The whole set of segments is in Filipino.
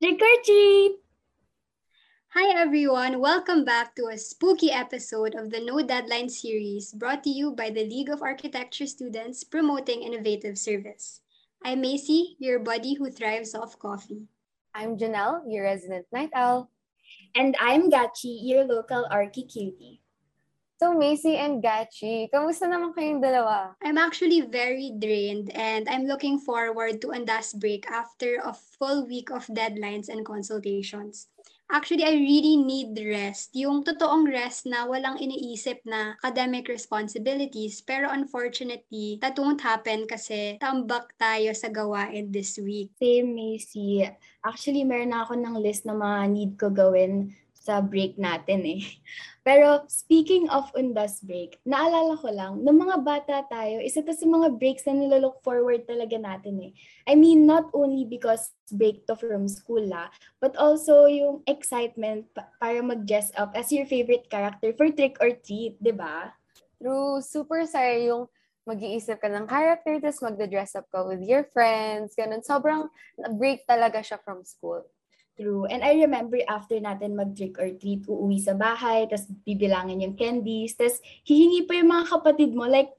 Trick or treat! Hi everyone, welcome back to a spooky episode of the No Deadline series brought to you by the League of Architecture students promoting innovative service. I'm Macy, your buddy who thrives off coffee. I'm Janelle, your resident night owl. And I'm Gachi, your local Archie cutie. So, Macy and Gachi, kamusta naman kayong dalawa? I'm actually very drained and I'm looking forward to Andas break after a full week of deadlines and consultations. Actually, I really need rest. Yung totoong rest na walang iniisip na academic responsibilities. Pero unfortunately, that won't happen kasi tambak tayo sa gawain this week. Same, Macy. Actually, meron na ako ng list na mga need ko gawin sa break natin eh. Pero speaking of Undas break, naalala ko lang, nung mga bata tayo, isa to sa mga breaks na nilolook forward talaga natin eh. I mean, not only because break to from school la, but also yung excitement pa- para mag-dress up as your favorite character for trick or treat, di ba? True, super saya yung mag-iisip ka ng character, tapos magda-dress up ka with your friends, ganun. Sobrang break talaga siya from school. True. And I remember after natin mag-trick or treat, uuwi sa bahay, tapos bibilangin yung candies, tapos hihingi pa yung mga kapatid mo, like,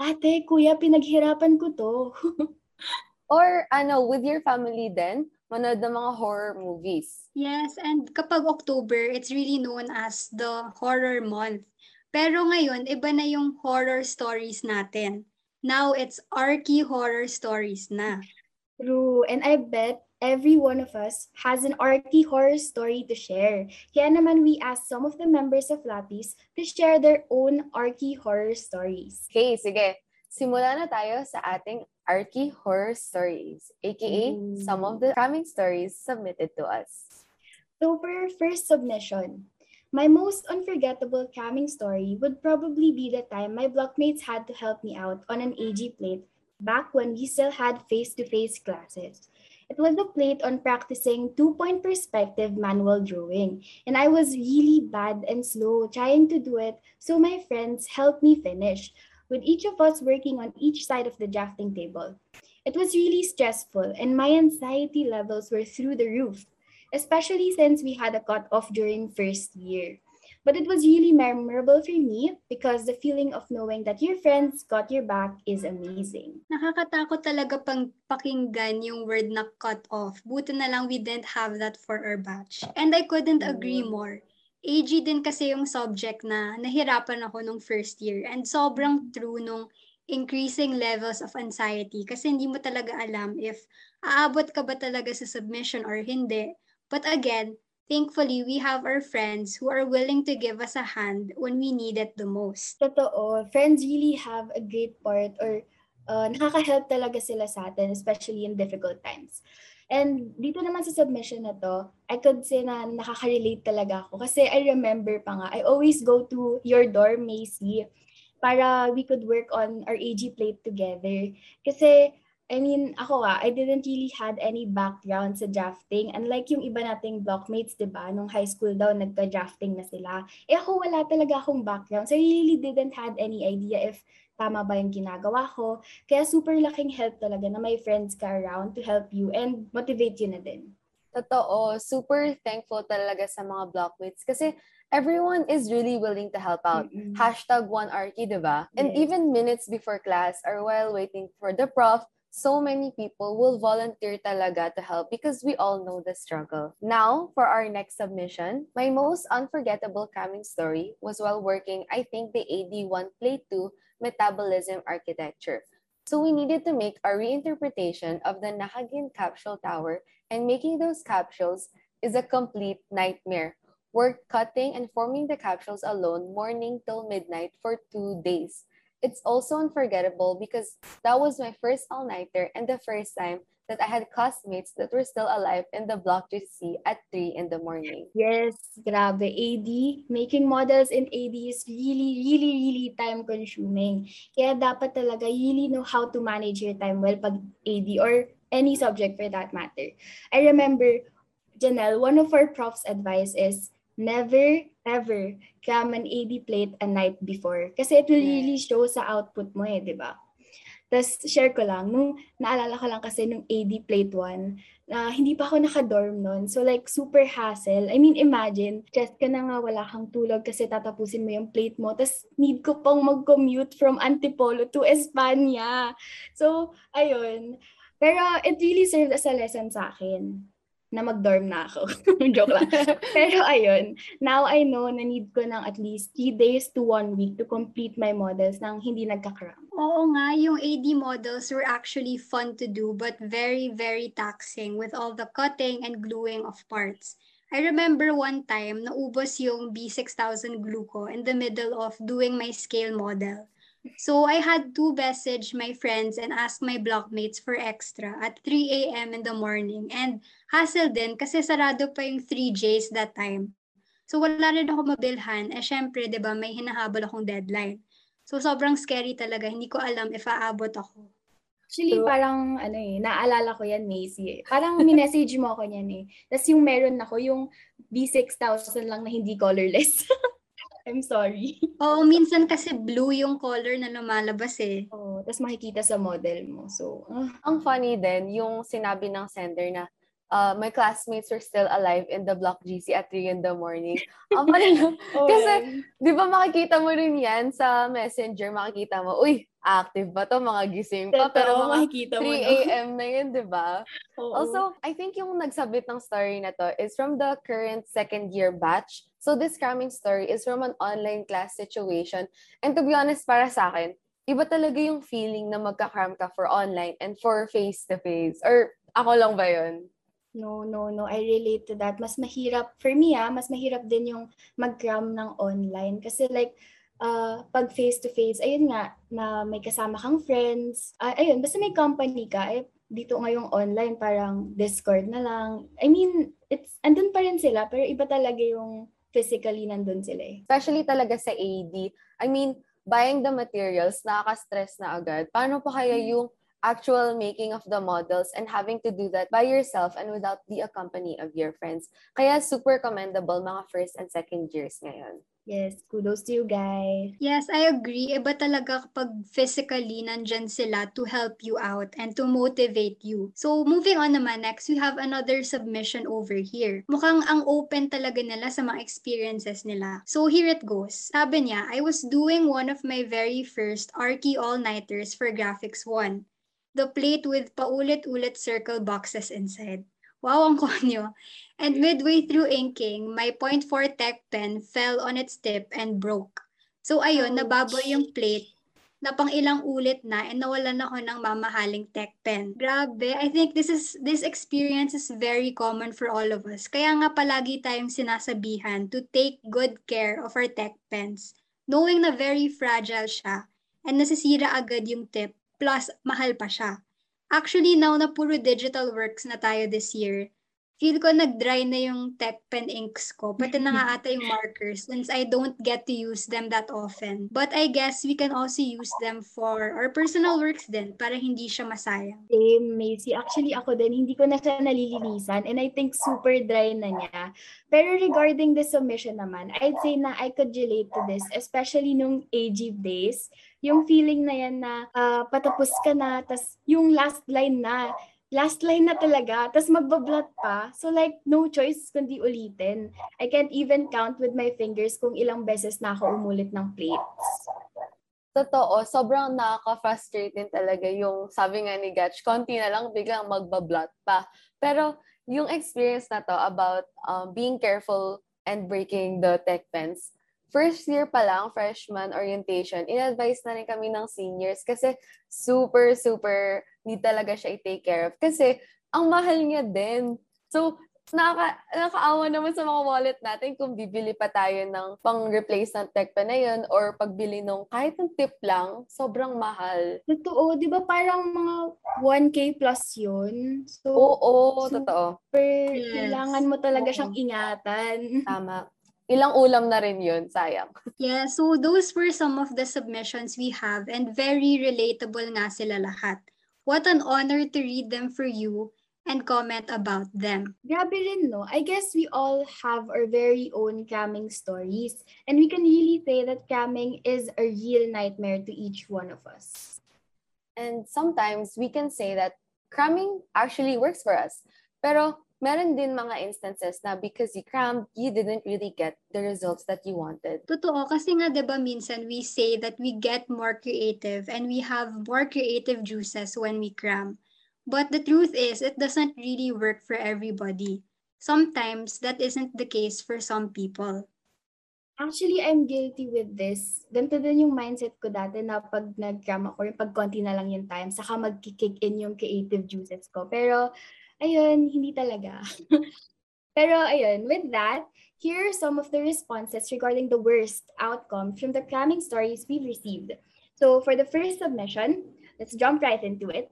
ate, kuya, pinaghirapan ko to. Or ano, with your family din, manood ng mga horror movies. Yes, and kapag October, it's really known as the horror month. Pero ngayon, iba na yung horror stories natin. Now, it's Arky horror stories na. True. And I bet every one of us has an arty horror story to share. Kaya naman we asked some of the members of Lapis to share their own arty horror stories. Okay, sige. Simula na tayo sa ating Arky Horror Stories, aka Ooh. Mm. some of the coming stories submitted to us. So for our first submission, my most unforgettable camming story would probably be the time my blockmates had to help me out on an AG plate back when we still had face-to-face classes. It was a plate on practicing two-point perspective manual drawing, and I was really bad and slow trying to do it, so my friends helped me finish, with each of us working on each side of the drafting table. It was really stressful, and my anxiety levels were through the roof especially since we had a cut-off during first year. But it was really memorable for me because the feeling of knowing that your friends got your back is amazing. Nakakatakot talaga pang pakinggan yung word na cut off. Buti na lang we didn't have that for our batch. And I couldn't agree Mm. more. AG din kasi yung subject na nahirapan ako nung first year. And sobrang true nung increasing levels of anxiety kasi hindi mo talaga alam if aabot ka ba talaga sa submission or hindi. But again, thankfully, we have our friends who are willing to give us a hand when we need it the most. Totoo, friends really have a great part or uh, nakaka-help talaga sila sa atin, especially in difficult times. And dito naman sa submission na to, I could say na nakaka-relate talaga ako. Kasi I remember pa nga, I always go to your dorm, Macy, para we could work on our AG plate together. Kasi, I mean, ako nga, I didn't really had any background sa drafting. Unlike yung iba nating blockmates, di ba? Nung high school daw, nagka-drafting na sila. Eh ako, wala talaga akong background. So, I really didn't had any idea if tama ba yung ginagawa ko. Kaya super laking help talaga na may friends ka around to help you and motivate you na din. Totoo, super thankful talaga sa mga blockmates kasi everyone is really willing to help out. Mm-mm. Hashtag one Arky, di ba? And Yes. even minutes before class or while waiting for the prof, so many people will volunteer talaga to help because we all know the struggle. Now, for our next submission, my most unforgettable coming story was while working, I think, the AD1 Play 2 Metabolism Architecture. So we needed to make a reinterpretation of the Nahagin Capsule Tower and making those capsules is a complete nightmare. Work cutting and forming the capsules alone morning till midnight for two days. It's also unforgettable because that was my first all-nighter and the first time that I had classmates that were still alive in the block GC at 3 in the morning. Yes, grabe. AD, making models in AD is really, really, really time consuming. Kaya dapat talaga really know how to manage your time well pag AD or any subject for that matter. I remember, Janelle, one of our prof's advice is never, ever cram an AD plate a night before. Kasi it will really show sa output mo eh, di ba? Tapos share ko lang, nung naalala ko lang kasi nung AD plate 1, uh, hindi pa ako naka-dorm noon. So like super hassle. I mean, imagine, just ka na nga wala kang tulog kasi tatapusin mo yung plate mo. Tapos need ko pang mag-commute from Antipolo to Espanya. So, ayun. Pero it really served as a lesson sa akin na mag-dorm na ako. Joke lang. Pero ayun, now I know na need ko ng at least 3 days to 1 week to complete my models nang hindi nagka-cramp. Oo nga, yung AD models were actually fun to do but very, very taxing with all the cutting and gluing of parts. I remember one time, naubos yung B6000 glue ko in the middle of doing my scale model. So I had to message my friends and ask my blockmates for extra at 3 a.m. in the morning. And hassle din kasi sarado pa yung 3Js that time. So wala rin ako mabilhan. Eh syempre, di ba, may hinahabol akong deadline. So sobrang scary talaga. Hindi ko alam if aabot ako. Actually, True. parang, ano eh, naalala ko yan, Macy. Eh. Parang minessage mo ako niyan eh. Tapos yung meron ako, yung B6000 lang na hindi colorless. I'm sorry. Oo, minsan kasi blue yung color na lumalabas eh. Oo, tapos makikita sa model mo. So, uh. ang funny din, yung sinabi ng sender na uh, my classmates were still alive in the block GC at 3 in the morning. Um, ano, kasi, di ba makikita mo rin yan sa messenger, makikita mo, uy, active ba to? Mga gising pa. pero mga 3 a.m. na yun, di ba? Also, I think yung nagsabit ng story na to is from the current second year batch. So this cramming story is from an online class situation. And to be honest, para sa akin, iba talaga yung feeling na magka-cram ka for online and for face-to-face. Or ako lang ba yun? No, no, no. I relate to that. Mas mahirap, for me ah, mas mahirap din yung mag-cram ng online. Kasi like, uh, pag face-to-face, ayun nga, na may kasama kang friends, uh, ayun, basta may company ka, eh, dito ngayong online, parang Discord na lang. I mean, it's, andun pa rin sila, pero iba talaga yung physically nandun sila eh. Especially talaga sa AD. I mean, buying the materials, nakaka-stress na agad. Paano pa kaya mm. yung actual making of the models and having to do that by yourself and without the accompany of your friends. Kaya super commendable mga first and second years ngayon. Yes, kudos to you guys. Yes, I agree. Iba talaga kapag physically nandyan sila to help you out and to motivate you. So, moving on naman, next we have another submission over here. Mukhang ang open talaga nila sa mga experiences nila. So, here it goes. Sabi niya, I was doing one of my very first Archie all-nighters for Graphics 1. The plate with paulit-ulit circle boxes inside. Wow, ang konyo. And midway through inking, my 0.4 tech pen fell on its tip and broke. So ayun, nababoy yung plate na pang ilang ulit na and nawalan ako ng mamahaling tech pen. Grabe, I think this is this experience is very common for all of us. Kaya nga palagi tayong sinasabihan to take good care of our tech pens, knowing na very fragile siya and nasisira agad yung tip plus mahal pa siya. Actually, now na puro digital works na tayo this year, feel ko nag-dry na yung tech pen inks ko. Pati na nga ata yung markers since I don't get to use them that often. But I guess we can also use them for our personal works din para hindi siya masayang. Same, Macy. Actually, ako din, hindi ko na siya nalilinisan and I think super dry na niya. Pero regarding the submission naman, I'd say na I could relate to this, especially nung AG days yung feeling na yan na uh, patapos ka na, tas yung last line na, last line na talaga, tas magbablot pa. So like, no choice kundi ulitin. I can't even count with my fingers kung ilang beses na ako umulit ng plates. Totoo, sobrang nakaka-frustrate din talaga yung sabi nga ni Gatch, konti na lang biglang magbablot pa. Pero yung experience na to about um, being careful and breaking the tech pens, first year pa lang, freshman orientation, in-advise na rin kami ng seniors kasi super, super need talaga siya i-take care of. Kasi ang mahal niya din. So, naka, nakaawa naman sa mga wallet natin kung bibili pa tayo ng pang-replace ng tech pa na yun or pagbili nung kahit ng tip lang, sobrang mahal. Totoo, di ba parang mga 1K plus yun? So, Oo, so, totoo. Per, yes. Kailangan mo talaga Oo. siyang ingatan. Tama ilang ulam na rin yun, sayang. Yeah, so those were some of the submissions we have and very relatable nga sila lahat. What an honor to read them for you and comment about them. Grabe rin, no? I guess we all have our very own cramming stories and we can really say that cramming is a real nightmare to each one of us. And sometimes we can say that cramming actually works for us Pero meron din mga instances na because you crammed, you didn't really get the results that you wanted. Totoo, kasi nga 'di ba minsan we say that we get more creative and we have more creative juices when we cram. But the truth is, it doesn't really work for everybody. Sometimes that isn't the case for some people. Actually, I'm guilty with this. Ganito din yung mindset ko dati na pag nag-cram ako, yung pag konti na lang yung time, saka mag-kick in yung creative juices ko. Pero, ayun, hindi talaga. Pero, ayun, with that, here are some of the responses regarding the worst outcome from the cramming stories we've received. So, for the first submission, let's jump right into it.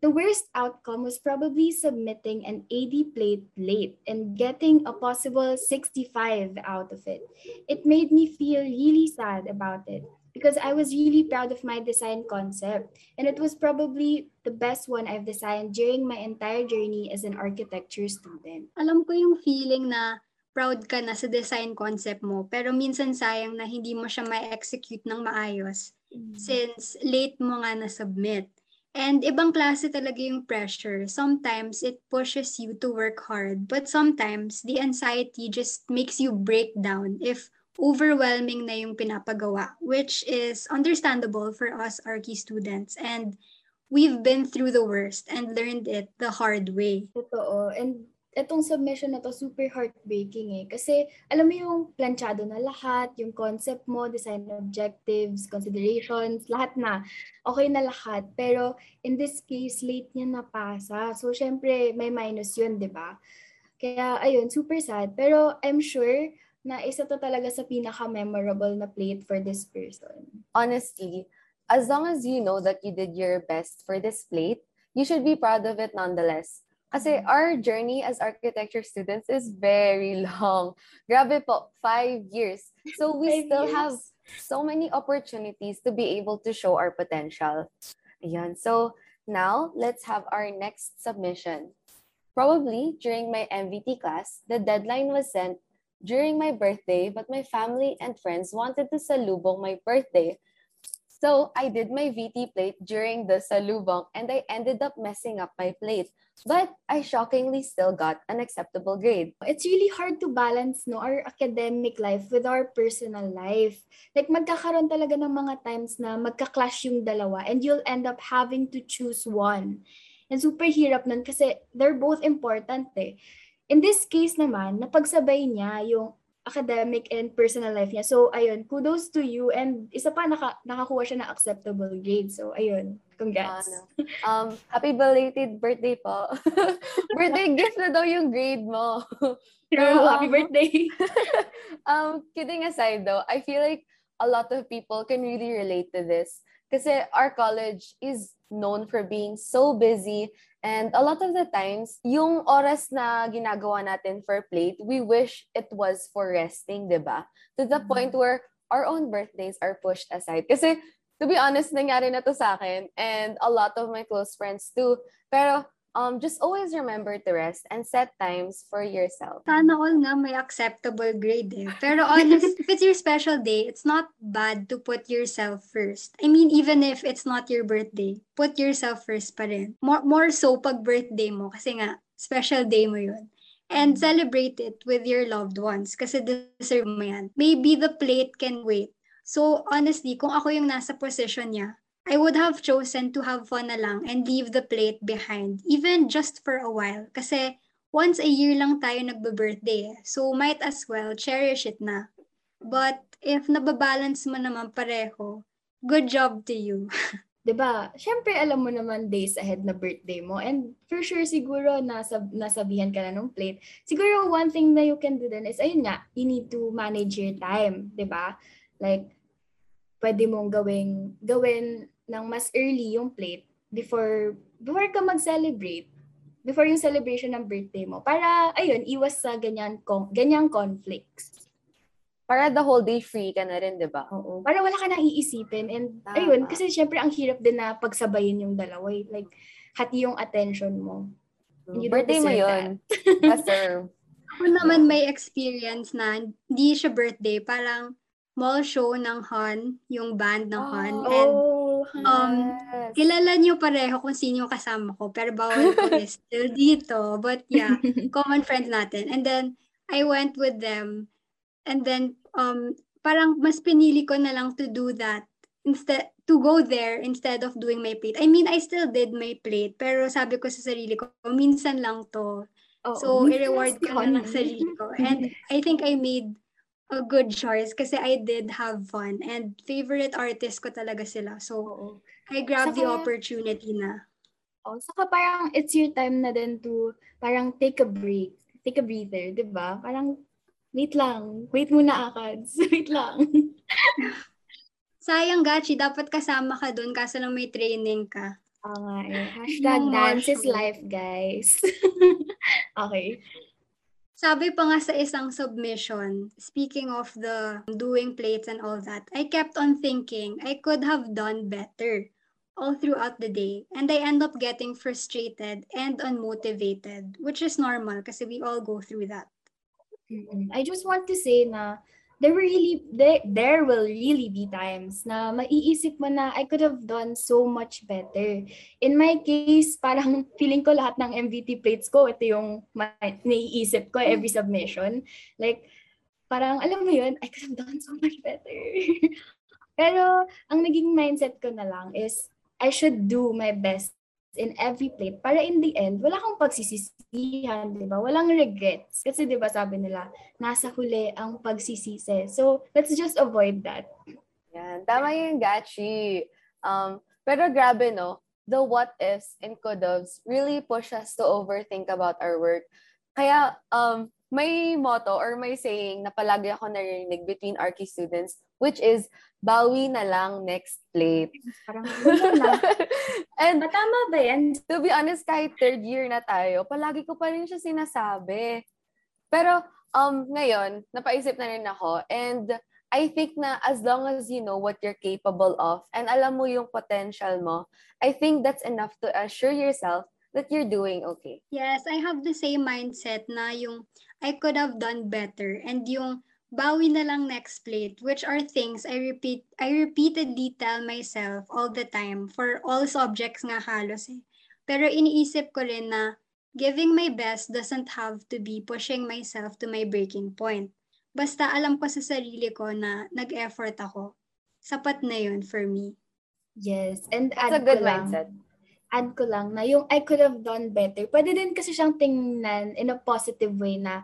The worst outcome was probably submitting an AD plate late and getting a possible 65 out of it. It made me feel really sad about it because I was really proud of my design concept and it was probably the best one I've designed during my entire journey as an architecture student. Alam ko yung feeling na proud ka na sa design concept mo pero minsan sayang na hindi mo siya ma-execute ng maayos mm. since late mo nga na-submit. And ibang klase talaga yung pressure. Sometimes it pushes you to work hard, but sometimes the anxiety just makes you break down if overwhelming na yung pinapagawa, which is understandable for us Archie students. And we've been through the worst and learned it the hard way. Totoo. And etong submission na to super heartbreaking eh. Kasi alam mo yung planchado na lahat, yung concept mo, design objectives, considerations, lahat na. Okay na lahat. Pero in this case, late niya napasa. So syempre may minus yun, di ba? Kaya ayun, super sad. Pero I'm sure na isa to talaga sa pinaka-memorable na plate for this person. Honestly, as long as you know that you did your best for this plate, you should be proud of it nonetheless. Kasi our journey as architecture students is very long. Grabe po, five years. So we five still years. have so many opportunities to be able to show our potential. Ayan. So now, let's have our next submission. Probably during my MVT class, the deadline was sent during my birthday, but my family and friends wanted to salubong my birthday. So I did my VT plate during the salubong and I ended up messing up my plate. But I shockingly still got an acceptable grade. It's really hard to balance no our academic life with our personal life. Like magkakaroon talaga ng mga times na magka-clash yung dalawa and you'll end up having to choose one. And super hirap nun kasi they're both important eh. In this case naman, napagsabay niya yung academic and personal life niya. So, ayun, kudos to you. And isa pa, naka, nakakuha siya ng acceptable grade. So, ayun, congrats. Ano, um, happy belated birthday po. birthday gift na daw yung grade mo. True, um, happy birthday. um, kidding aside though, I feel like a lot of people can really relate to this. Kasi our college is known for being so busy And a lot of the times, yung oras na ginagawa natin for plate, we wish it was for resting, di ba? To the mm-hmm. point where our own birthdays are pushed aside. Kasi, to be honest, nangyari na to sa akin and a lot of my close friends too. Pero um, just always remember to rest and set times for yourself. Sana all nga may acceptable grade eh. Pero honest, if it's your special day, it's not bad to put yourself first. I mean, even if it's not your birthday, put yourself first pa rin. More, more so pag birthday mo kasi nga, special day mo yun. And celebrate it with your loved ones kasi deserve mo yan. Maybe the plate can wait. So honestly, kung ako yung nasa position niya, I would have chosen to have fun na lang and leave the plate behind, even just for a while. Kasi once a year lang tayo nagbe-birthday. Eh. So might as well cherish it na. But if nababalance mo naman pareho, good job to you. 'di ba? Syempre alam mo naman days ahead na birthday mo and for sure siguro nasa nasabihan ka na ng plate. Siguro one thing na you can do then is ayun nga, you need to manage your time, 'di ba? Like pwede mong gawing gawin ng mas early yung plate before before ka mag-celebrate before yung celebration ng birthday mo para ayun iwas sa ganyan ganyang conflicts para the whole day free ka na rin, di ba? Oo. Para wala ka nang iisipin. And Tama. ayun, kasi syempre ang hirap din na pagsabayin yung dalawa. Eh. Like, hati yung attention mo. Mm, birthday mo yun. Deserve. Ako naman may experience na hindi siya birthday. Parang mall show ng Han, yung band ng Han. Oh. And Um, Yes. kilala niyo pareho kung sino yung kasama ko, pero bawal ko is still dito. But yeah, common friends natin. And then, I went with them. And then, um, parang mas pinili ko na lang to do that instead to go there instead of doing my plate. I mean, I still did my plate, pero sabi ko sa sarili ko, minsan lang to. Oo, So, i-reward ko na lang sarili ko. And I think I made a good choice kasi I did have fun. And favorite artist ko talaga sila. So, Oo. I grabbed the Saka- opportunity na. Oh, saka parang it's your time na din to parang take a break. Take a breather, di ba? Parang, wait lang. Wait muna, Akads. Wait lang. Sayang, Gachi, dapat kasama ka dun kaso lang may training ka. Oo nga eh. Hashtag dance is life, guys. okay. Sabi pa nga sa isang submission, speaking of the doing plates and all that, I kept on thinking I could have done better all throughout the day. And I end up getting frustrated and unmotivated, which is normal kasi we all go through that. Mm-mm. I just want to say na there really there, there will really be times na maiisip mo na I could have done so much better. In my case, parang feeling ko lahat ng MVT plates ko, ito yung naiisip ko every submission. Like, parang alam mo yun, I could have done so much better. Pero ang naging mindset ko na lang is I should do my best in every plate para in the end, wala kang pagsisisihan, di ba? Walang regrets. Kasi di ba sabi nila, nasa huli ang pagsisisi. So, let's just avoid that. Yan. Tama yung Gachi. Um, pero grabe, no? The what ifs and could haves really push us to overthink about our work. Kaya, um, may motto or may saying na palagi ako narinig between Archie students, which is, bawi na lang next plate. Parang, wala na. and Matama ba yan? to be honest, kahit third year na tayo, palagi ko pa rin siya sinasabi. Pero, um, ngayon, napaisip na rin ako. And I think na as long as you know what you're capable of and alam mo yung potential mo, I think that's enough to assure yourself that you're doing okay. Yes, I have the same mindset na yung I could have done better and yung bawi na lang next plate, which are things I repeat I repeatedly tell myself all the time for all subjects nga halos eh. Pero iniisip ko rin na giving my best doesn't have to be pushing myself to my breaking point. Basta alam ko sa sarili ko na nag-effort ako. Sapat na yun for me. Yes. And That's a add good ko lang, mindset. add ko lang na yung I could have done better. Pwede din kasi siyang tingnan in a positive way na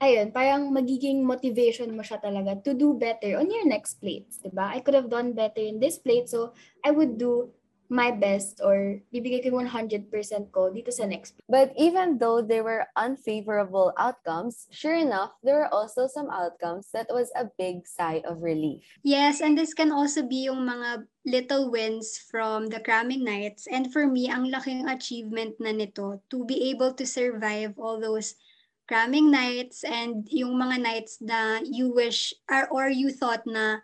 ayun, parang magiging motivation mo siya talaga to do better on your next plates, 'di ba? I could have done better in this plate, so I would do my best or bibigay ko yung 100% ko dito sa next plate. But even though there were unfavorable outcomes, sure enough, there were also some outcomes that was a big sigh of relief. Yes, and this can also be yung mga little wins from the cramming nights. And for me, ang laking achievement na nito to be able to survive all those cramming nights and yung mga nights na you wish or, or you thought na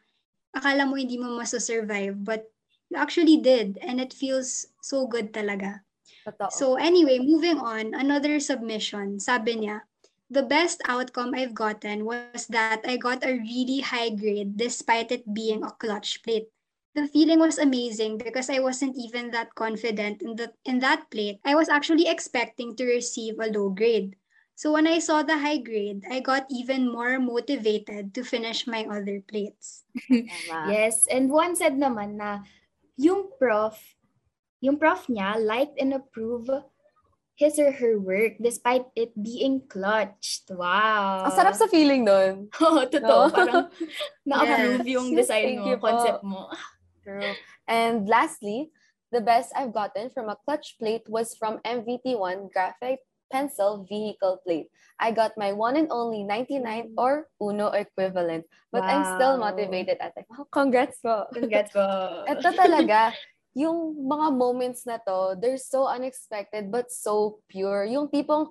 akala mo hindi mo masasurvive but you actually did and it feels so good talaga. Totoo. So anyway, moving on, another submission. Sabi niya, the best outcome I've gotten was that I got a really high grade despite it being a clutch plate. The feeling was amazing because I wasn't even that confident in the in that plate. I was actually expecting to receive a low grade. So when I saw the high grade, I got even more motivated to finish my other plates. Yes, and one said naman na yung prof, yung prof niya liked and approved his or her work despite it being clutched. Wow. Ang sarap sa feeling nun. Oo, No? totoo. Parang na-approve Yes. yung design Thank mo, you po. mo. True. And lastly, the best I've gotten from a clutch plate was from MVT1 graphite pencil vehicle plate. I got my one and only 99 or Uno equivalent. But I'm still Wow. motivated at it. Oh, congrats po. Congrats po. Ito talaga, yung mga moments na to, they're so unexpected but so pure. Yung tipong,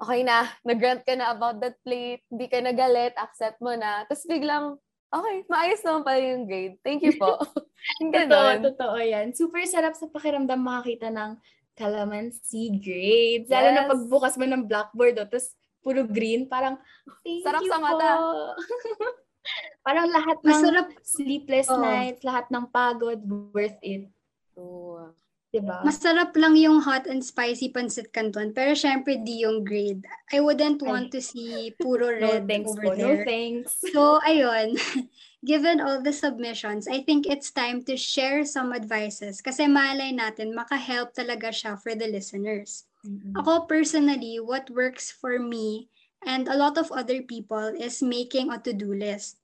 okay na, nag-rant ka na about that plate, di ka nagalit, accept mo na. Tapos biglang, okay, maayos naman pala yung grade. Thank you po. Totoo, totoo yan. Super sarap sa pakiramdam makakita ng calamansi grades. Lalo na Yes. pagbukas mo ng blackboard, oh, tapos puro green, parang, thank Sarap you sa mata. parang lahat ng Masarap sleepless Oo. nights, lahat ng pagod, worth it. True. Diba? Masarap lang yung hot and spicy pancit canton, pero syempre di yung grade. I wouldn't want to see puro no red thanks over po. No there. thanks. So, ayun. Given all the submissions, I think it's time to share some advices kasi malay natin makahelp talaga siya for the listeners. Mm-mm. Ako personally, what works for me and a lot of other people is making a to-do list.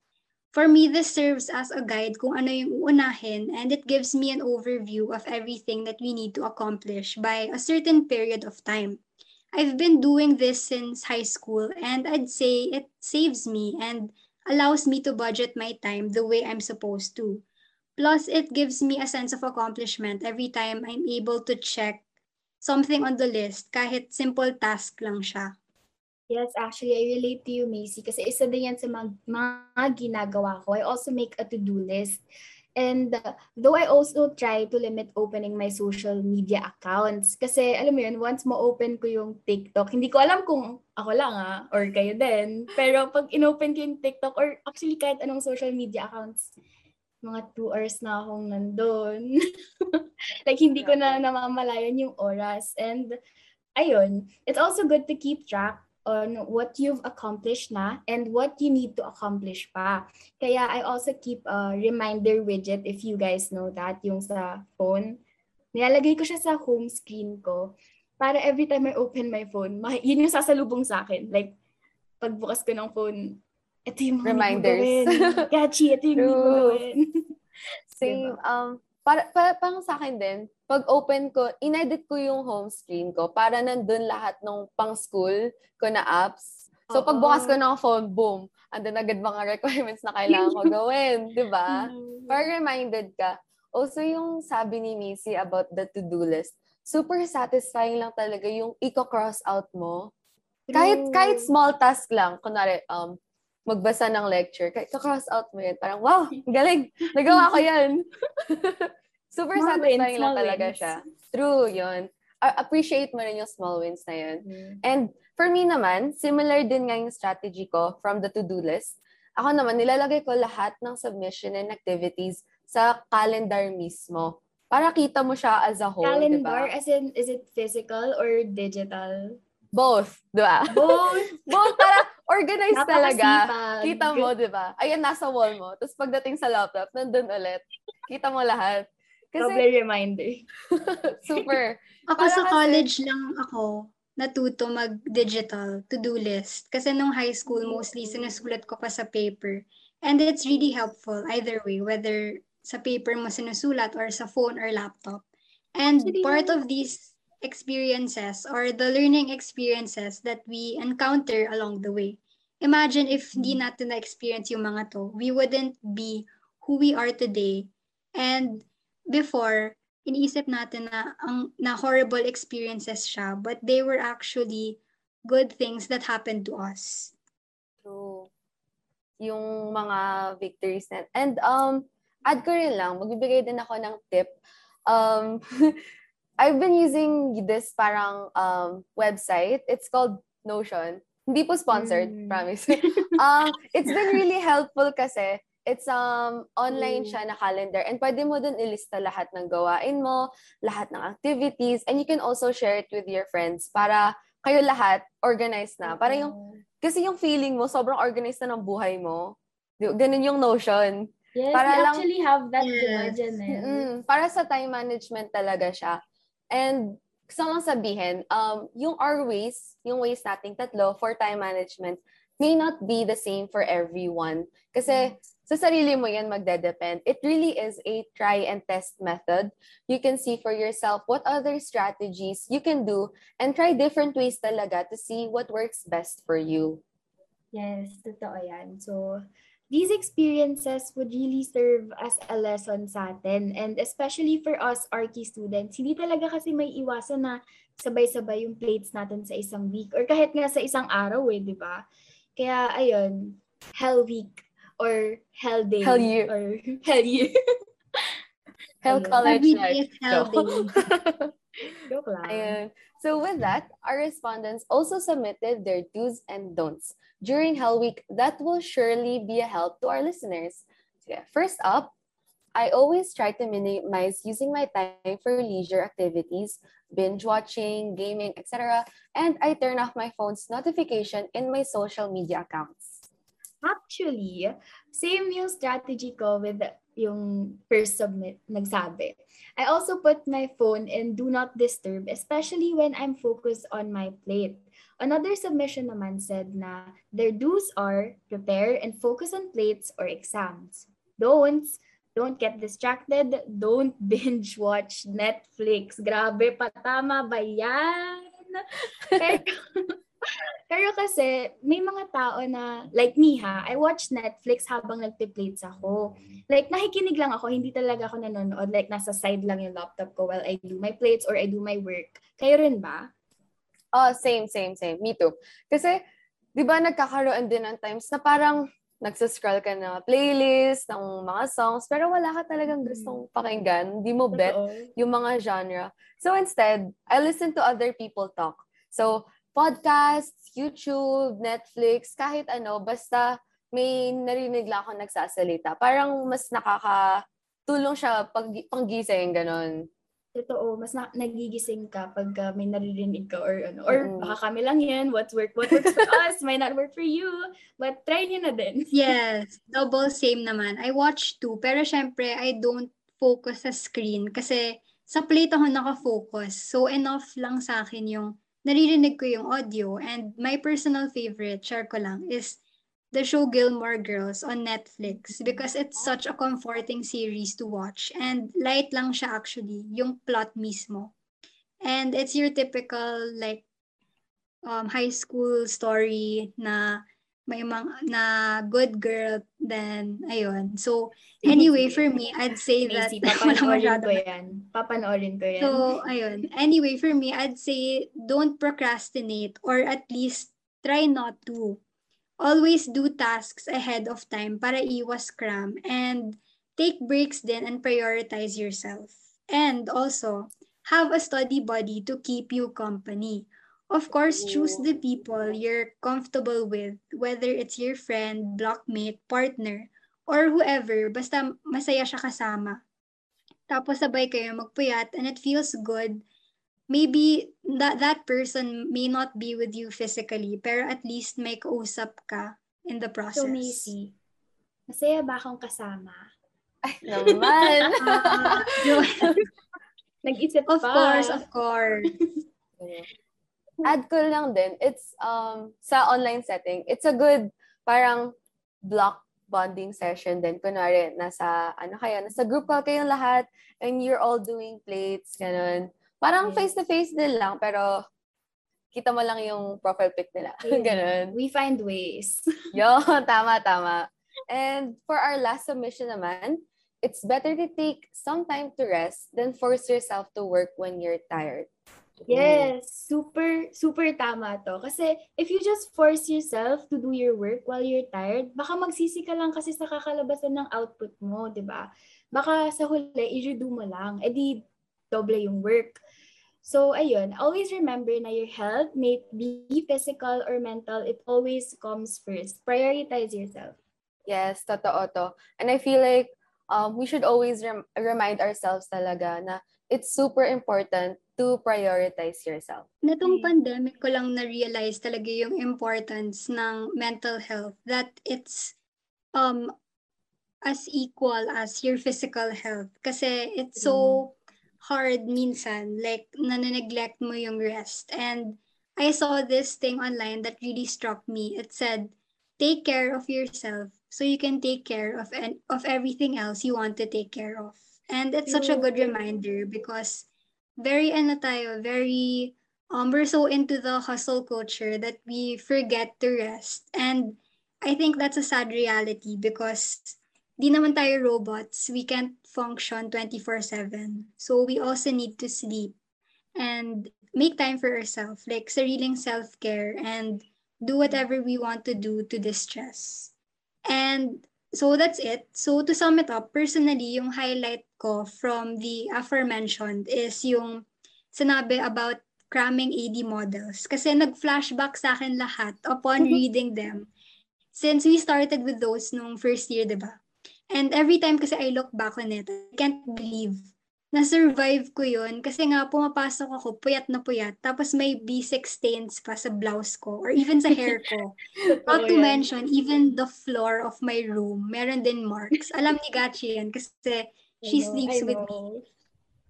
For me, this serves as a guide kung ano yung uunahin and it gives me an overview of everything that we need to accomplish by a certain period of time. I've been doing this since high school and I'd say it saves me and allows me to budget my time the way I'm supposed to. Plus, it gives me a sense of accomplishment every time I'm able to check something on the list kahit simple task lang siya. Yes, actually, I relate to you, Macy, kasi isa din yan sa mga, mga ginagawa ko. I also make a to-do list. And uh, though I also try to limit opening my social media accounts, kasi alam mo yun, once mo-open ko yung TikTok, hindi ko alam kung ako lang ah, or kayo din. Pero pag inopen ko yung TikTok, or actually kahit anong social media accounts, mga two hours na akong nandun. like, hindi ko na namamalayan yung oras. And ayun, it's also good to keep track on what you've accomplished na and what you need to accomplish pa. Kaya I also keep a reminder widget if you guys know that, yung sa phone. Nilalagay ko siya sa home screen ko para every time I open my phone, yun yung sasalubong sa akin. Like, pagbukas ko ng phone, ito yung mga Reminders. Gachi, ito yung True. gawin. Same. Diba? Um, para, para, parang sa akin din, pag open ko, inedit ko yung home screen ko para nandun lahat ng pang-school ko na apps. So, Oo. pag bukas ko ng phone, boom, andun agad mga requirements na kailangan ko gawin. di ba? Para reminded ka. Also, yung sabi ni Macy about the to-do list, super satisfying lang talaga yung i-cross out mo. Kahit, kahit small task lang, kunwari, um, magbasa ng lecture, kahit cross out mo yan, parang, wow, galing, nagawa ko yan. Super Small satisfying wins, lang talaga wins. siya. True, yun. A- appreciate mo rin yung small wins na yun. Mm. And for me naman, similar din nga yung strategy ko from the to-do list. Ako naman, nilalagay ko lahat ng submission and activities sa calendar mismo. Para kita mo siya as a whole, Calendar, ba? as in, is it physical or digital? Both, di ba? Both! Both, para organized talaga. Kita mo, di ba? Ayan, nasa wall mo. Tapos pagdating sa laptop, nandun ulit. Kita mo lahat. Kasi, reminder. super. Ako Para sa kasi- college lang ako natuto mag-digital to-do list. Kasi nung high school, mostly sinusulat ko pa sa paper. And it's really helpful either way, whether sa paper mo sinusulat or sa phone or laptop. And part of these experiences or the learning experiences that we encounter along the way. Imagine if hindi natin na-experience yung mga to, we wouldn't be who we are today. And before, iniisip natin na ang na horrible experiences siya, but they were actually good things that happened to us. True. Yung mga victories na. And um, add ko rin lang, magbibigay din ako ng tip. Um, I've been using this parang um, website. It's called Notion. Hindi po sponsored, Mm. promise. um, it's been really helpful kasi it's um online Mm. siya na calendar and pwede mo dun ilista lahat ng gawain mo, lahat ng activities, and you can also share it with your friends para kayo lahat organized na. Para yung kasi yung feeling mo, sobrang organized na ng buhay mo. Ganun yung notion. Yes, para we lang- actually have that Yes. diba, Janelle? Mm, para sa time management talaga siya. And gusto ko lang sabihin, um, yung our ways, yung ways nating tatlo for time management may not be the same for everyone. Kasi sa sarili mo yan magde-depend. It really is a try and test method. You can see for yourself what other strategies you can do and try different ways talaga to see what works best for you. Yes, totoo yan. So, these experiences would really serve as a lesson sa atin. And especially for us Archie students, hindi talaga kasi may iwasan na sabay-sabay yung plates natin sa isang week or kahit nga sa isang araw eh, di ba? Kaya ayun, hell week or hell day Hell year. or hell year. Hell Ayun. college Every day life. is hell day. Ayun. So with that, our respondents also submitted their do's and don'ts during Hell Week that will surely be a help to our listeners. So yeah, first up, I always try to minimize using my time for leisure activities, binge watching, gaming, etc. And I turn off my phone's notification in my social media accounts. Actually, same yung strategy ko with yung first submit nagsabi. I also put my phone in do not disturb, especially when I'm focused on my plate. Another submission naman said na their do's are prepare and focus on plates or exams. Don'ts, don't get distracted, don't binge watch Netflix. Grabe, patama ba yan? pero, pero kasi, may mga tao na, like me ha, I watch Netflix habang nagpe-plates ako. Like, nakikinig lang ako, hindi talaga ako nanonood. Like, nasa side lang yung laptop ko while I do my plates or I do my work. Kayo rin ba? Oh, same, same, same. Me too. Kasi, di ba nagkakaroon din ng times na parang nagsascroll ka na playlist ng mga songs, pero wala ka talagang mm. gustong pakinggan. Hindi mo bet yung mga genre. So instead, I listen to other people talk. So, podcasts, YouTube, Netflix, kahit ano, basta may narinig lang ako nagsasalita. Parang mas nakakatulong siya pag panggising, ganon. Totoo, mas na, nagigising ka pag uh, may naririnig ka or ano. Or mm-hmm. baka kami lang yan, what work, what works for us might not work for you. But try niyo na din. Yes, double same naman. I watch too, pero syempre, I don't focus sa screen kasi sa plate ako nakafocus. So enough lang sa akin yung naririnig ko yung audio. And my personal favorite, share ko lang, is the show Gilmore Girls on Netflix because it's such a comforting series to watch and light lang siya actually, yung plot mismo. And it's your typical like um, high school story na may mga na good girl then ayun. So anyway for me I'd say that papanoorin ko yan. Papanoorin ko yan. So ayun. Anyway for me I'd say don't procrastinate or at least try not to Always do tasks ahead of time para iwas cram and take breaks then and prioritize yourself. And also, have a study buddy to keep you company. Of course, choose the people you're comfortable with, whether it's your friend, blockmate, partner, or whoever, basta masaya siya kasama. Tapos sabay kayo magpuyat and it feels good maybe that that person may not be with you physically, pero at least may kausap ka in the process. So, Macy, masaya ba akong kasama? Ay, naman! uh, Nag-isip pa. Of course, of course. Add ko lang din, it's um sa online setting, it's a good parang block bonding session din. Kunwari, nasa, ano kayo, nasa group call kayong lahat and you're all doing plates, ganun. Parang yes. face-to-face din lang, pero kita mo lang yung profile pic nila. Yeah. Ganun. We find ways. Yo, tama, tama. And for our last submission naman, it's better to take some time to rest than force yourself to work when you're tired. Yes, super, super tama to. Kasi if you just force yourself to do your work while you're tired, baka magsisi ka lang kasi sa kakalabasan ng output mo, di ba? Baka sa huli, i-redo mo lang. E di, doble yung work. So, ayun, always remember na your health, may be physical or mental, it always comes first. Prioritize yourself. Yes, totoo to. And I feel like um, we should always rem- remind ourselves talaga na it's super important to prioritize yourself. Natong pandemic ko lang na-realize talaga yung importance ng mental health, that it's um as equal as your physical health. Kasi it's so hard minsan, like nananeglect mo yung rest. And I saw this thing online that really struck me. It said, take care of yourself so you can take care of en- of everything else you want to take care of. And it's such a good reminder because very ano tayo, very um we're so into the hustle culture that we forget to rest. And I think that's a sad reality because di naman tayo robots. We can't function 24-7. So we also need to sleep and make time for ourselves, like sariling self-care and do whatever we want to do to distress. And so that's it. So to sum it up, personally, yung highlight ko from the aforementioned is yung sinabi about cramming AD models. Kasi nag-flashback sa akin lahat upon reading them. Since we started with those nung first year, di ba? And every time kasi I look back on it, I can't believe na-survive ko yun kasi nga pumapasok ako puyat na puyat tapos may B6 stains pa sa blouse ko or even sa hair ko. Not to yan. mention, even the floor of my room, meron din marks. Alam ni Gachi yan kasi she know, sleeps with me.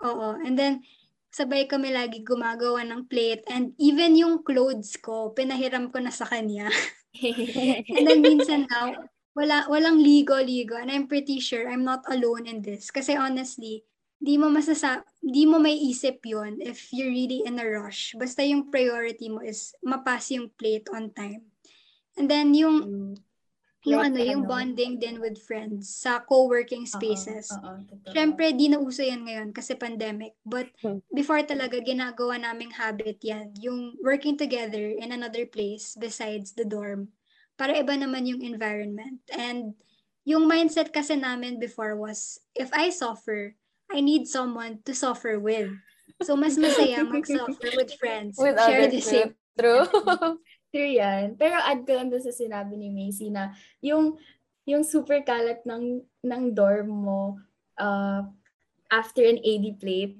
Oo. And then, sabay kami lagi gumagawa ng plate and even yung clothes ko, pinahiram ko na sa kanya. and then minsan nga, wala, walang ligo-ligo and I'm pretty sure I'm not alone in this. Kasi honestly, di mo masasa di mo may isip yon if you're really in a rush. Basta yung priority mo is mapass yung plate on time. And then yung Mm. yung Like, ano, yung ano? bonding din with friends sa co-working spaces. Totoo. Siyempre, di na uso yan ngayon kasi pandemic. But Hmm. before talaga, ginagawa naming habit yan. Yung working together in another place besides the dorm. Para iba naman yung environment. And yung mindset kasi namin before was, if I suffer, I need someone to suffer with. So, mas masaya mag-suffer with friends. With Share the same. True. True yan. Pero add ko lang dun sa sinabi ni Macy na yung yung super kalat ng ng dorm mo uh, after an AD plate.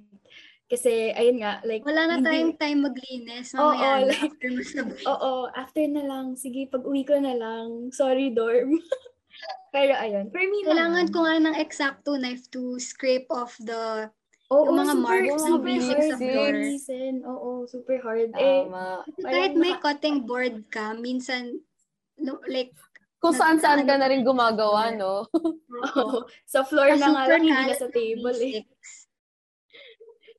Kasi, ayun nga, like, Wala na hindi- tayong time maglinis. Oo, Mamaya na like- after masabay. Oo, after na lang. Sige, pag uwi ko na lang. Sorry, dorm. Pero ayun, for me Kailangan ko nga ng exacto knife to scrape off the oo, yung mga super, marks ng hard sa floor. Oo, super hard. Eh, Tama. kahit Parang may naka- cutting board ka, minsan no, like Kung saan-saan ka na rin gumagawa, no? oo, sa floor na nga lang, hindi na sa table eh.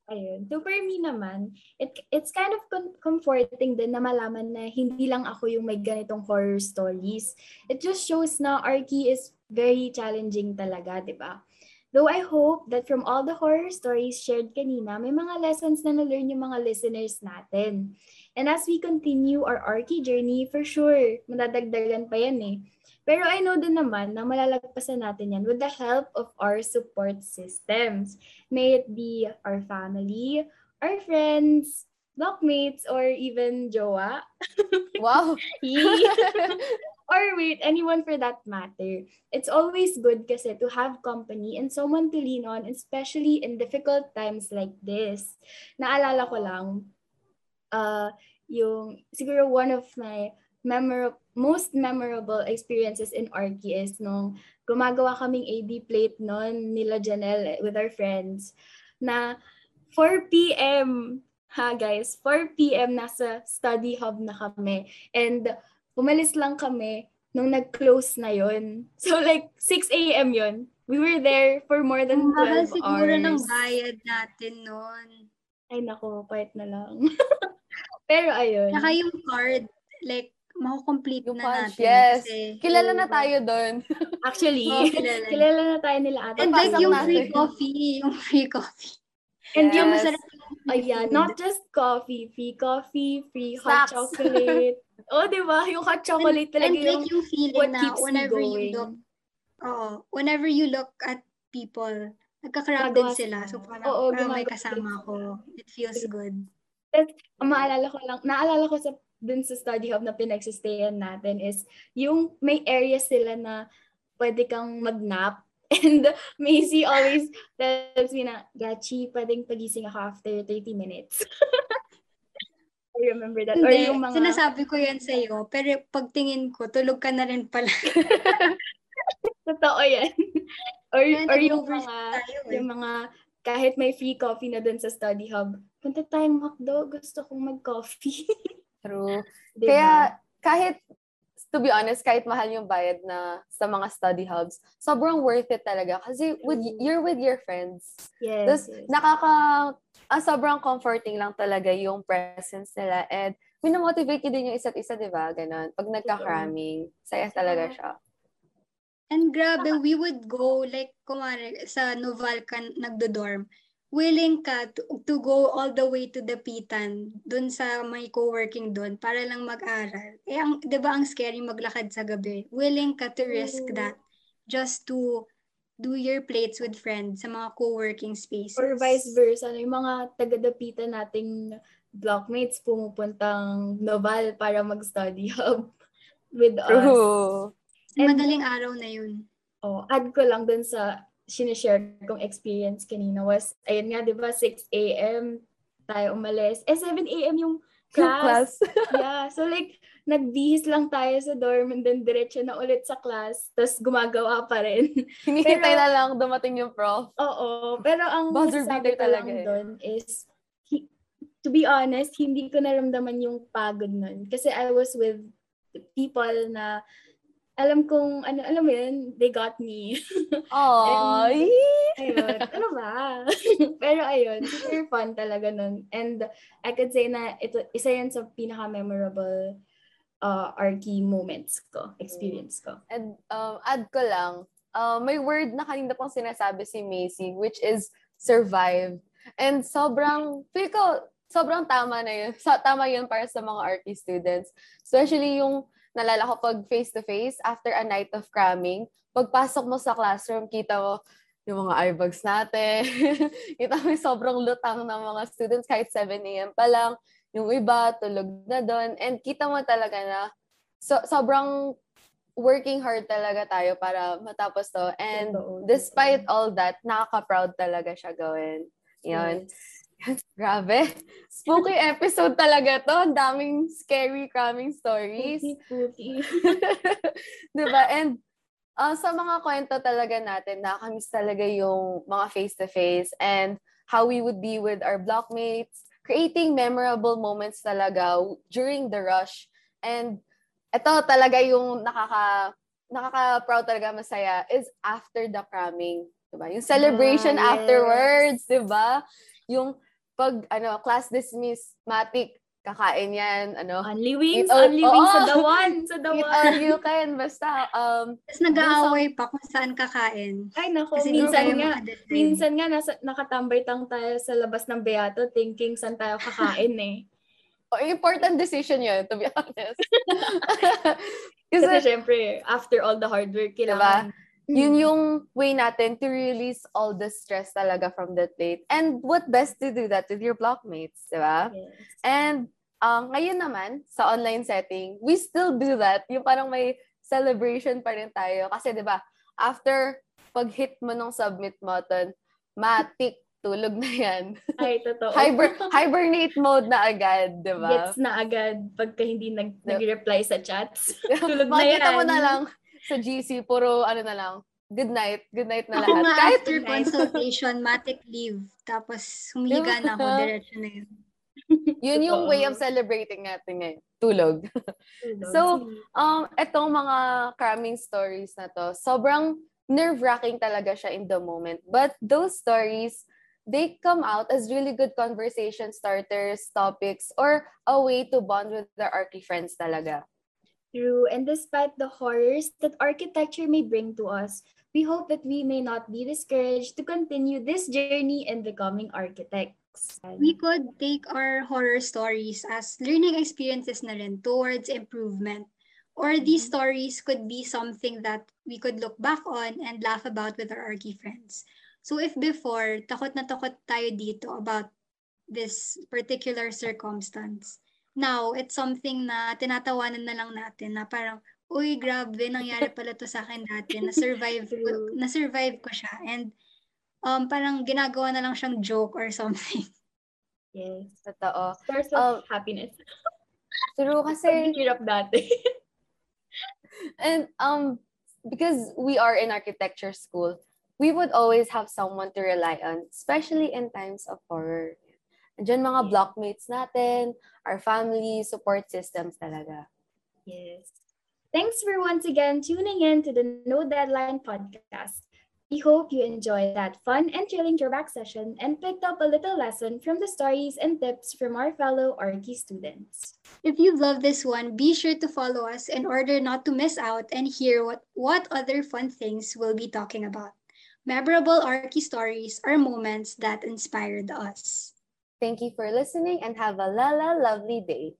Ayun. So for me naman, it, it's kind of com- comforting din na malaman na hindi lang ako yung may ganitong horror stories. It just shows na Arky is very challenging talaga, di ba? Though I hope that from all the horror stories shared kanina, may mga lessons na na-learn yung mga listeners natin. And as we continue our Arky journey, for sure, madadagdagan pa yan eh. Pero I know din naman na malalagpasan natin yan with the help of our support systems. May it be our family, our friends, blockmates, or even jowa. Wow. or wait, anyone for that matter. It's always good kasi to have company and someone to lean on, especially in difficult times like this. Naalala ko lang, uh, yung, siguro one of my memor- most memorable experiences in Arky is nung gumagawa kaming AD plate noon nila Janelle with our friends na 4 p.m. Ha guys, 4 p.m. nasa study hub na kami. And umalis lang kami nung nag-close na yon. So like 6 a.m. yon. We were there for more than 12 Mahal siguro hours. ng bayad natin noon. Ay nako, quiet na lang. Pero ayun. Saka yung card, like, makukomplete Yung na natin. yes. Kasi, Kilala na tayo doon. Actually, Oo, kilala. kilala na tayo nila ate. and like yung natin. free coffee, yung free coffee. And yung Yes. masarap yung free Ayan, not just coffee, free coffee, free hot Snacks. chocolate. oh, di ba? Yung hot chocolate and, talaga and yung like yung feeling what na whenever you look, oo, whenever you look at people, nagka-crowded sila. So parang, Oo, parang may kasama ako. It feels good. Ang maalala ko lang, naalala ko sa dun sa study hub na pinagsistayan natin is yung may area sila na pwede kang mag-nap. And Macy always tells me na, Gachi, pwedeng pagising ako after 30 minutes. I remember that. Or Hindi, yung mga... sinasabi ko yan sa'yo, pero pagtingin ko, tulog ka na rin pala. Totoo yan. or, Kaya or yung mga, tayo eh. yung mga, kahit may free coffee na dun sa study hub, punta tayong McDo, gusto kong mag-coffee. True. Diba? Kaya kahit, to be honest, kahit mahal yung bayad na sa mga study hubs, sobrang worth it talaga. Kasi with, True. you're with your friends. yes, Tapos, yes. nakaka, ah, sobrang comforting lang talaga yung presence nila. And, minamotivate nyo din yung isa't isa, di ba? Ganon. Pag nagka-cramming, saya talaga siya. And grabe, we would go, like, kumari, sa Noval ka nagdo-dorm, willing ka to, to go all the way to the Pitan, dun sa may co-working dun, para lang mag-aral. Eh, ang, di ba ang scary maglakad sa gabi? Willing ka to risk Oo. that just to do your plates with friends sa mga co-working spaces. Or vice versa, ano, yung mga taga-dapitan nating blockmates pumupuntang Noval para mag-study hub with us. True. Madaling araw na yun. Oh, add ko lang dun sa sinishare kong experience kanina was, ayun nga, di ba, 6 a.m. tayo umalis. Eh, 7 a.m. yung class. yeah, so like, nagbihis lang tayo sa dorm and then diretso na ulit sa class, tapos gumagawa pa rin. Hinihintay na lang dumating yung prof. Oo, pero ang Buzzer beater ko lang talaga eh. doon is, he- to be honest, hindi ko naramdaman yung pagod nun. Kasi I was with people na alam kong, ano, alam mo yun, they got me. Ay! ayun, ano ba? Pero ayun, super fun talaga nun. And I could say na ito, isa yan sa pinaka-memorable uh, Arky moments ko, experience ko. And um, add ko lang, uh, may word na kanina pang sinasabi si Macy, which is survive. And sobrang, feel ko, sobrang tama na yun. Sa, tama yun para sa mga RT students. Especially yung, nalala ko pag face-to-face, after a night of cramming, pagpasok mo sa classroom, kita mo yung mga eye bags natin. kita mo yung sobrang lutang ng mga students kahit 7 a.m. pa lang. Yung iba, tulog na doon. And kita mo talaga na so, sobrang working hard talaga tayo para matapos to. And despite all that, nakaka-proud talaga siya gawin. Yun. Yes. Grabe. Spooky episode talaga to. Ang daming scary, cramming stories. Spooky, spooky. diba? And uh, sa mga kwento talaga natin, nakakamiss talaga yung mga face-to-face and how we would be with our blockmates, creating memorable moments talaga during the rush. And ito talaga yung nakaka nakaka-proud talaga masaya is after the cramming. Diba? Yung celebration Ah, yes. afterwards, diba? Yung pag ano class dismiss, matik, kakain yan, ano, Only wings, Eat all- only wings sa one, sa the eat one. all you can, basta, um, Tapos nag-aaway pa kung saan kakain. Ay, nako, Kasi minsan nga, minsan nga, nasa, nakatambay tang tayo sa labas ng Beato thinking saan tayo kakain eh. oh, important decision yun, to be honest. Kasi Kasi, syempre, after all the hard work, kailangan. Yun yung way natin to release all the stress talaga from that date. And what best to do that with your blockmates, di ba? Yes. And um, ngayon naman, sa online setting, we still do that. Yung parang may celebration pa rin tayo. Kasi di ba, after pag-hit mo ng submit button, matik, tulog na yan. Ay, totoo. Hiber- hibernate mode na agad, di ba? Gets na agad pagka hindi nag, nag-reply sa chats. Tulog na Makita mo yan. na lang sa GC, puro ano na lang, good night, good night na Ako lahat. nga Kahit after night. consultation, matic leave. Tapos humiga na ako, diretso na yun. yun yung way of celebrating natin ngayon. Tulog. Tulog. So, um, etong mga cramming stories na to, sobrang nerve-wracking talaga siya in the moment. But those stories, they come out as really good conversation starters, topics, or a way to bond with the Archie friends talaga. True. And despite the horrors that architecture may bring to us, we hope that we may not be discouraged to continue this journey in becoming architects. We could take our horror stories as learning experiences na rin towards improvement. Or these stories could be something that we could look back on and laugh about with our Archie friends. So if before, takot na takot tayo dito about this particular circumstance, now it's something na tinatawanan na lang natin na parang, uy, grabe, nangyari pala to sa akin dati. Na-survive ko, na-survive ko siya. And um, parang ginagawa na lang siyang joke or something. Yes. Totoo. Source Um, of happiness. True kasi, Hirap dati. and um, because we are in architecture school, we would always have someone to rely on, especially in times of horror. Andiyan mga blockmates natin, our family, support systems talaga. Yes. Thanks for once again tuning in to the No Deadline podcast. We hope you enjoyed that fun and thrilling throwback session and picked up a little lesson from the stories and tips from our fellow Archie students. If you love this one, be sure to follow us in order not to miss out and hear what, what other fun things we'll be talking about. Memorable Archie stories are moments that inspired us. Thank you for listening and have a la la lovely day.